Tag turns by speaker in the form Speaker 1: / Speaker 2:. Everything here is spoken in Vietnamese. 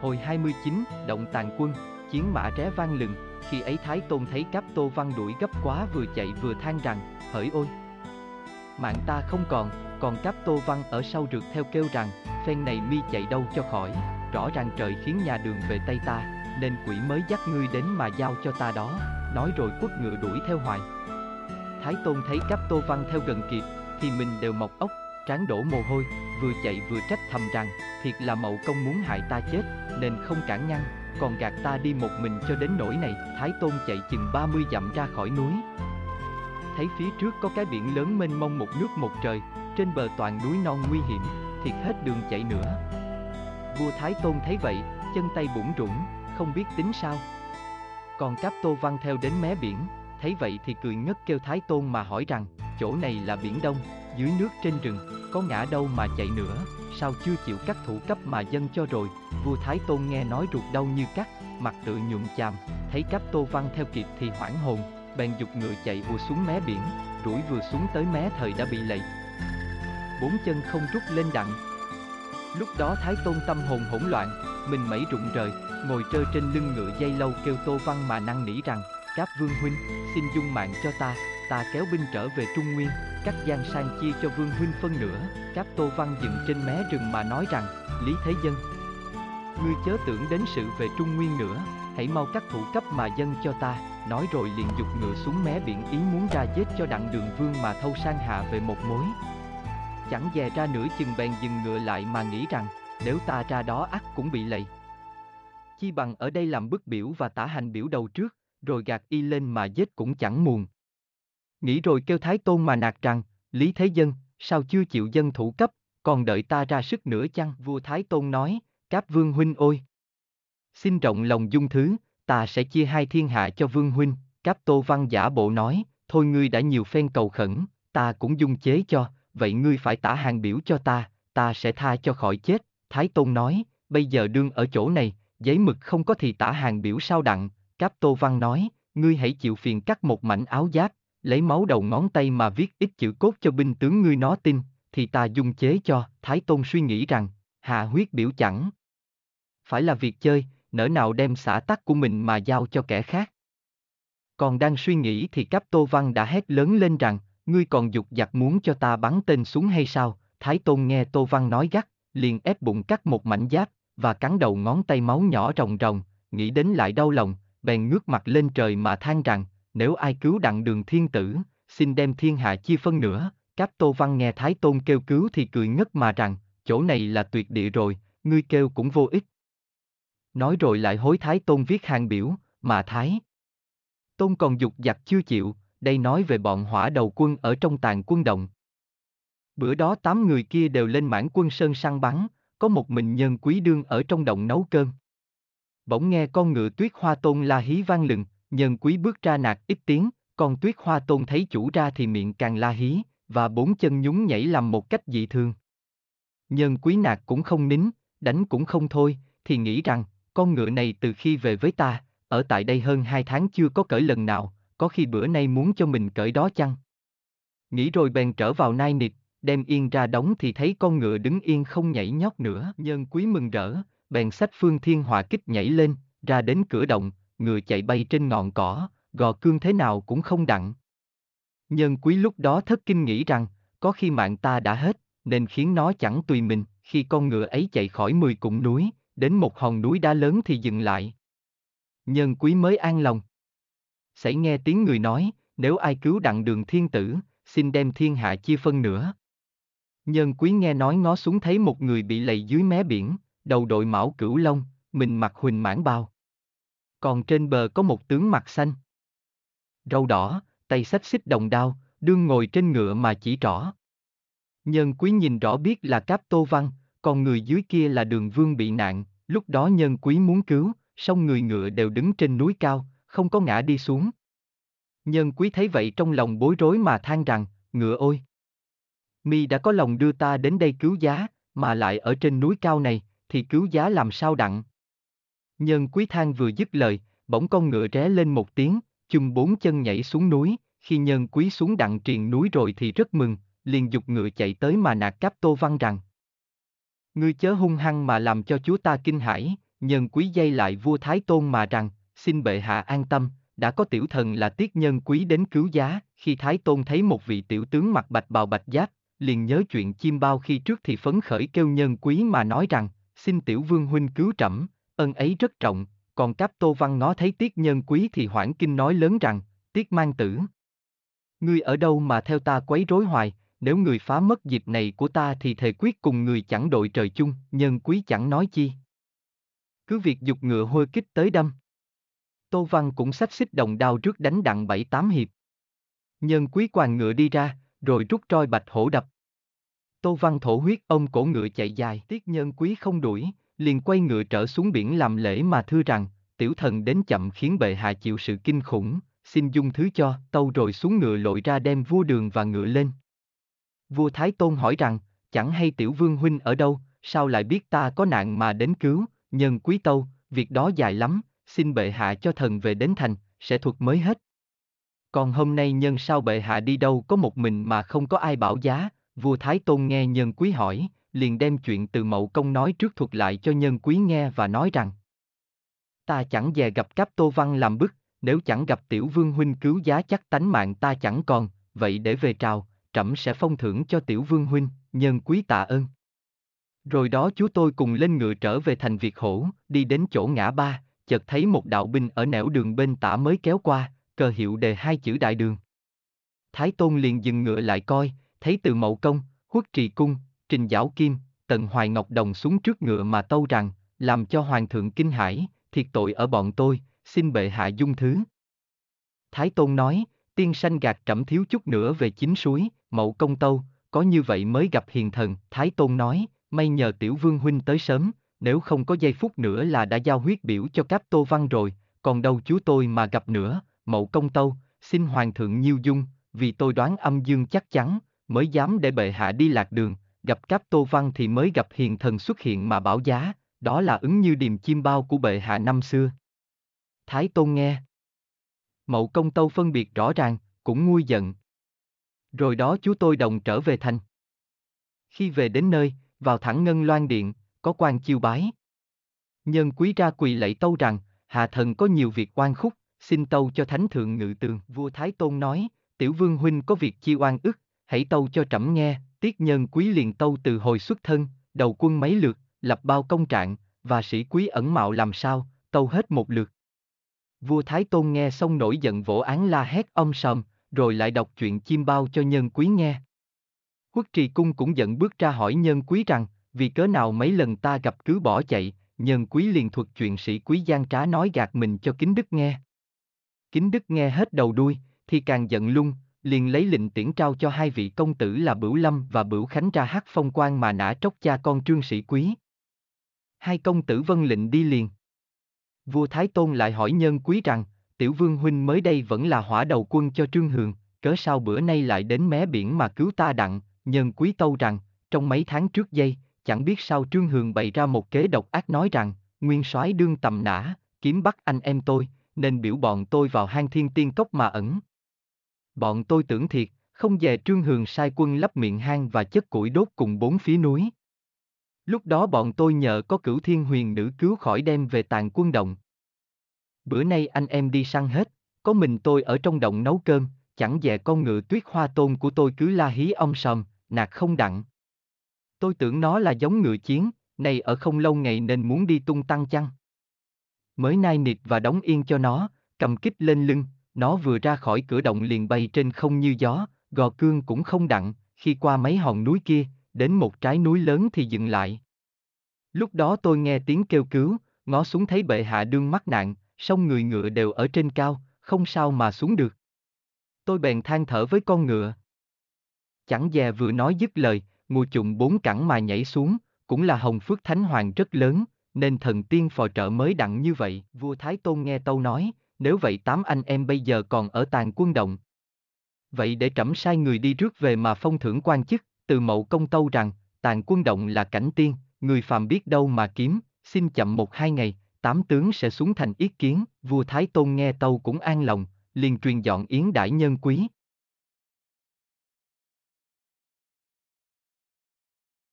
Speaker 1: Hồi 29, động tàn quân, chiến mã ré vang lừng, khi ấy Thái Tôn thấy Cáp Tô Văn đuổi gấp quá vừa chạy vừa than rằng, hỡi ôi! Mạng ta không còn, còn Cáp Tô Văn ở sau rượt theo kêu rằng, phen này mi chạy đâu cho khỏi, rõ ràng trời khiến nhà đường về tay ta, nên quỷ mới dắt ngươi đến mà giao cho ta đó, nói rồi quất ngựa đuổi theo hoài. Thái Tôn thấy Cáp Tô Văn theo gần kịp, thì mình đều mọc ốc, trán đổ mồ hôi, vừa chạy vừa trách thầm rằng, thiệt là mậu công muốn hại ta chết, nên không cản ngăn, còn gạt ta đi một mình cho đến nỗi này, Thái Tôn chạy chừng 30 dặm ra khỏi núi. Thấy phía trước có cái biển lớn mênh mông một nước một trời, trên bờ toàn núi non nguy hiểm, thiệt hết đường chạy nữa. Vua Thái Tôn thấy vậy, chân tay bủng rủng, không biết tính sao. Còn Cáp Tô Văn theo đến mé biển, thấy vậy thì cười ngất kêu Thái Tôn mà hỏi rằng, chỗ này là biển Đông, dưới nước trên rừng, có ngã đâu mà chạy nữa, sao chưa chịu cắt thủ cấp mà dân cho rồi, vua Thái Tôn nghe nói ruột đau như cắt, mặt tự nhuộm chàm, thấy Cáp Tô Văn theo kịp thì hoảng hồn, bèn dục ngựa chạy vừa xuống mé biển, rủi vừa xuống tới mé thời đã bị lầy. Bốn chân không rút lên đặng. Lúc đó Thái Tôn tâm hồn hỗn loạn, mình mẩy rụng rời, ngồi trơ trên lưng ngựa dây lâu kêu Tô Văn mà năn nỉ rằng, Cáp Vương Huynh, xin dung mạng cho ta, ta kéo binh trở về Trung Nguyên, cắt giang sang chia cho Vương Huynh phân nửa, Cáp Tô Văn dừng trên mé rừng mà nói rằng, Lý Thế Dân, ngươi chớ tưởng đến sự về Trung Nguyên nữa, hãy mau cắt thủ cấp mà dân cho ta, nói rồi liền dục ngựa xuống mé biển ý muốn ra giết cho đặng đường vương mà thâu sang hạ về một mối. Chẳng dè ra nửa chừng bèn dừng ngựa lại mà nghĩ rằng, nếu ta ra đó ắt cũng bị lầy. Chi bằng ở đây làm bức biểu và tả hành biểu đầu trước, rồi gạt y lên mà giết cũng chẳng muộn. Nghĩ rồi kêu Thái Tôn mà nạt rằng, Lý Thế Dân, sao chưa chịu dân thủ cấp, còn đợi ta ra sức nữa chăng? Vua Thái Tôn nói, Cáp Vương Huynh ôi! Xin rộng lòng dung thứ, ta sẽ chia hai thiên hạ cho Vương Huynh, Cáp Tô Văn giả bộ nói, thôi ngươi đã nhiều phen cầu khẩn, ta cũng dung chế cho, vậy ngươi phải tả hàng biểu cho ta, ta sẽ tha cho khỏi chết. Thái Tôn nói, bây giờ đương ở chỗ này, giấy mực không có thì tả hàng biểu sao đặng, Cáp Tô Văn nói, ngươi hãy chịu phiền cắt một mảnh áo giáp, lấy máu đầu ngón tay mà viết ít chữ cốt cho binh tướng ngươi nó tin, thì ta dung chế cho, Thái Tôn suy nghĩ rằng, hạ huyết biểu chẳng. Phải là việc chơi, nỡ nào đem xã tắc của mình mà giao cho kẻ khác. Còn đang suy nghĩ thì Cáp Tô Văn đã hét lớn lên rằng, ngươi còn dục giặc muốn cho ta bắn tên xuống hay sao? Thái Tôn nghe Tô Văn nói gắt, liền ép bụng cắt một mảnh giáp, và cắn đầu ngón tay máu nhỏ rồng rồng, nghĩ đến lại đau lòng, bèn ngước mặt lên trời mà than rằng, nếu ai cứu đặng đường thiên tử, xin đem thiên hạ chia phân nữa. Cáp Tô Văn nghe Thái Tôn kêu cứu thì cười ngất mà rằng, chỗ này là tuyệt địa rồi, ngươi kêu cũng vô ích. Nói rồi lại hối Thái Tôn viết hàng biểu, mà Thái. Tôn còn dục giặc chưa chịu, đây nói về bọn hỏa đầu quân ở trong tàn quân động. Bữa đó tám người kia đều lên mãn quân sơn săn bắn, có một mình nhân quý đương ở trong động nấu cơm. Bỗng nghe con ngựa tuyết hoa tôn la hí vang lừng, nhân quý bước ra nạt ít tiếng, con tuyết hoa tôn thấy chủ ra thì miệng càng la hí, và bốn chân nhún nhảy làm một cách dị thường. Nhân quý nạt cũng không nín, đánh cũng không thôi, thì nghĩ rằng, con ngựa này từ khi về với ta, ở tại đây hơn hai tháng chưa có cởi lần nào, có khi bữa nay muốn cho mình cởi đó chăng? Nghĩ rồi bèn trở vào nai nịt, đem yên ra đóng thì thấy con ngựa đứng yên không nhảy nhót nữa. Nhân quý mừng rỡ, bèn sách phương thiên hỏa kích nhảy lên, ra đến cửa động, ngựa chạy bay trên ngọn cỏ, gò cương thế nào cũng không đặng. Nhân quý lúc đó thất kinh nghĩ rằng, có khi mạng ta đã hết, nên khiến nó chẳng tùy mình, khi con ngựa ấy chạy khỏi mười cụm núi, đến một hòn núi đá lớn thì dừng lại. Nhân quý mới an lòng. Xảy nghe tiếng người nói, nếu ai cứu đặng đường thiên tử, xin đem thiên hạ chia phân nữa. Nhân quý nghe nói ngó xuống thấy một người bị lầy dưới mé biển, đầu đội mão cửu long, mình mặc huỳnh mãn bao. Còn trên bờ có một tướng mặt xanh. Râu đỏ, tay xách xích đồng đao, đương ngồi trên ngựa mà chỉ trỏ. Nhân quý nhìn rõ biết là Cáp Tô Văn, còn người dưới kia là đường vương bị nạn, lúc đó nhân quý muốn cứu, song người ngựa đều đứng trên núi cao, không có ngã đi xuống. Nhân quý thấy vậy trong lòng bối rối mà than rằng, ngựa ôi! Mi đã có lòng đưa ta đến đây cứu giá, mà lại ở trên núi cao này, thì cứu giá làm sao đặng? Nhân quý Thang vừa dứt lời, bỗng con ngựa ré lên một tiếng, chung bốn chân nhảy xuống núi, khi nhân quý xuống đặng triền núi rồi thì rất mừng, liền dục ngựa chạy tới mà nạt cáp tô văn rằng. Ngươi chớ hung hăng mà làm cho chúa ta kinh hãi, nhân quý dây lại vua Thái Tôn mà rằng, xin bệ hạ an tâm, đã có tiểu thần là tiết nhân quý đến cứu giá, khi Thái Tôn thấy một vị tiểu tướng mặc bạch bào bạch giáp, liền nhớ chuyện chim bao khi trước thì phấn khởi kêu nhân quý mà nói rằng, xin tiểu vương huynh cứu trẫm, ân ấy rất trọng, còn Cáp Tô Văn ngó thấy tiết nhân quý thì hoảng kinh nói lớn rằng, tiết mang tử. Ngươi ở đâu mà theo ta quấy rối hoài, nếu người phá mất dịp này của ta thì thề quyết cùng người chẳng đội trời chung, nhân quý chẳng nói chi. Cứ việc dục ngựa hôi kích tới đâm. Tô Văn cũng sách xích đồng đao trước đánh đặng bảy tám hiệp. Nhân quý quàng ngựa đi ra, rồi rút roi bạch hổ đập. Tô Văn thổ huyết ông cổ ngựa chạy dài, tiếc nhân quý không đuổi, liền quay ngựa trở xuống biển làm lễ mà thưa rằng, tiểu thần đến chậm khiến bệ hạ chịu sự kinh khủng, xin dung thứ cho, tâu rồi xuống ngựa lội ra đem vua đường và ngựa lên. Vua Thái Tôn hỏi rằng, chẳng hay tiểu vương huynh ở đâu, sao lại biết ta có nạn mà đến cứu, nhân quý tâu, việc đó dài lắm, xin bệ hạ cho thần về đến thành, sẽ thuật mới hết. Còn hôm nay nhân sao bệ hạ đi đâu có một mình mà không có ai bảo giá, vua Thái Tôn nghe nhân quý hỏi, liền đem chuyện từ mậu công nói trước thuật lại cho nhân quý nghe và nói rằng Ta chẳng dè gặp cáp tô văn làm bức, nếu chẳng gặp tiểu vương huynh cứu giá chắc tánh mạng ta chẳng còn, vậy để về trào, trẫm sẽ phong thưởng cho tiểu vương huynh, nhân quý tạ ơn. Rồi đó chú tôi cùng lên ngựa trở về thành Việt Hổ, đi đến chỗ ngã ba, chợt thấy một đạo binh ở nẻo đường bên tả mới kéo qua, cờ hiệu đề hai chữ đại đường. Thái Tôn liền dừng ngựa lại coi, thấy từ mậu công, huất trì cung, trình giảo kim, tần hoài ngọc đồng xuống trước ngựa mà tâu rằng, làm cho hoàng thượng kinh hãi, thiệt tội ở bọn tôi, xin bệ hạ dung thứ. Thái Tôn nói, tiên sanh gạt trẫm thiếu chút nữa về chính suối, mậu công tâu, có như vậy mới gặp hiền thần, Thái Tôn nói, may nhờ tiểu vương huynh tới sớm, nếu không có giây phút nữa là đã giao huyết biểu cho cáp tô văn rồi, còn đâu chú tôi mà gặp nữa, mậu công tâu, xin hoàng thượng nhiêu dung, vì tôi đoán âm dương chắc chắn, mới dám để bệ hạ đi lạc đường, gặp cáp tô văn thì mới gặp hiền thần xuất hiện mà bảo giá, đó là ứng như điềm chim bao của bệ hạ năm xưa. Thái Tôn nghe. Mậu công tâu phân biệt rõ ràng, cũng nguôi giận. Rồi đó chú tôi đồng trở về thành. Khi về đến nơi, vào thẳng ngân loan điện, có quan chiêu bái. Nhân quý ra quỳ lạy tâu rằng, hạ thần có nhiều việc oan khúc, xin tâu cho thánh thượng ngự tường. Vua Thái Tôn nói, tiểu vương huynh có việc chi oan ức, hãy tâu cho trẫm nghe, tiết nhân quý liền tâu từ hồi xuất thân, đầu quân mấy lượt, lập bao công trạng, và sĩ quý ẩn mạo làm sao, tâu hết một lượt. Vua Thái Tôn nghe xong nổi giận vỗ án la hét ông sầm, rồi lại đọc chuyện chim bao cho nhân quý nghe. Quốc trì cung cũng giận bước ra hỏi nhân quý rằng, vì cớ nào mấy lần ta gặp cứ bỏ chạy, nhân quý liền thuật chuyện sĩ quý gian trá nói gạt mình cho kính đức nghe. Kính đức nghe hết đầu đuôi, thì càng giận lung, liền lấy lệnh tiễn trao cho hai vị công tử là Bửu Lâm và Bửu Khánh ra hát phong quan mà nã tróc cha con trương sĩ quý. Hai công tử vân lệnh đi liền. Vua Thái Tôn lại hỏi nhân quý rằng, tiểu vương huynh mới đây vẫn là hỏa đầu quân cho trương hường, cớ sao bữa nay lại đến mé biển mà cứu ta đặng, nhân quý tâu rằng, trong mấy tháng trước đây, chẳng biết sao trương hường bày ra một kế độc ác nói rằng, nguyên soái đương tầm nã, kiếm bắt anh em tôi, nên biểu bọn tôi vào hang thiên tiên cốc mà ẩn. Bọn tôi tưởng thiệt, không về trương hường sai quân lấp miệng hang và chất củi đốt cùng bốn phía núi. Lúc đó bọn tôi nhờ có cửu thiên huyền nữ cứu khỏi đem về tàn quân động. Bữa nay anh em đi săn hết, có mình tôi ở trong động nấu cơm, chẳng dè con ngựa tuyết hoa tôn của tôi cứ la hí ông sầm, nạt không đặng. Tôi tưởng nó là giống ngựa chiến, này ở không lâu ngày nên muốn đi tung tăng chăng. Mới nay nịt và đóng yên cho nó, cầm kích lên lưng, nó vừa ra khỏi cửa động liền bay trên không như gió, gò cương cũng không đặng, khi qua mấy hòn núi kia, đến một trái núi lớn thì dừng lại. Lúc đó tôi nghe tiếng kêu cứu, ngó xuống thấy bệ hạ đương mắc nạn, song người ngựa đều ở trên cao, không sao mà xuống được. Tôi bèn than thở với con ngựa. Chẳng dè vừa nói dứt lời, mùa chụm bốn cẳng mà nhảy xuống, cũng là hồng phước thánh hoàng rất lớn, nên thần tiên phò trợ mới đặng như vậy. Vua Thái Tôn nghe tâu nói, nếu vậy tám anh em bây giờ còn ở tàn quân động. Vậy để trẫm sai người đi rước về mà phong thưởng quan chức, từ mậu công tâu rằng, tàn quân động là cảnh tiên, người phàm biết đâu mà kiếm, xin chậm một hai ngày, tám tướng sẽ xuống thành ý kiến, vua Thái Tôn nghe tâu cũng an lòng, liền truyền dọn yến đãi nhân quý,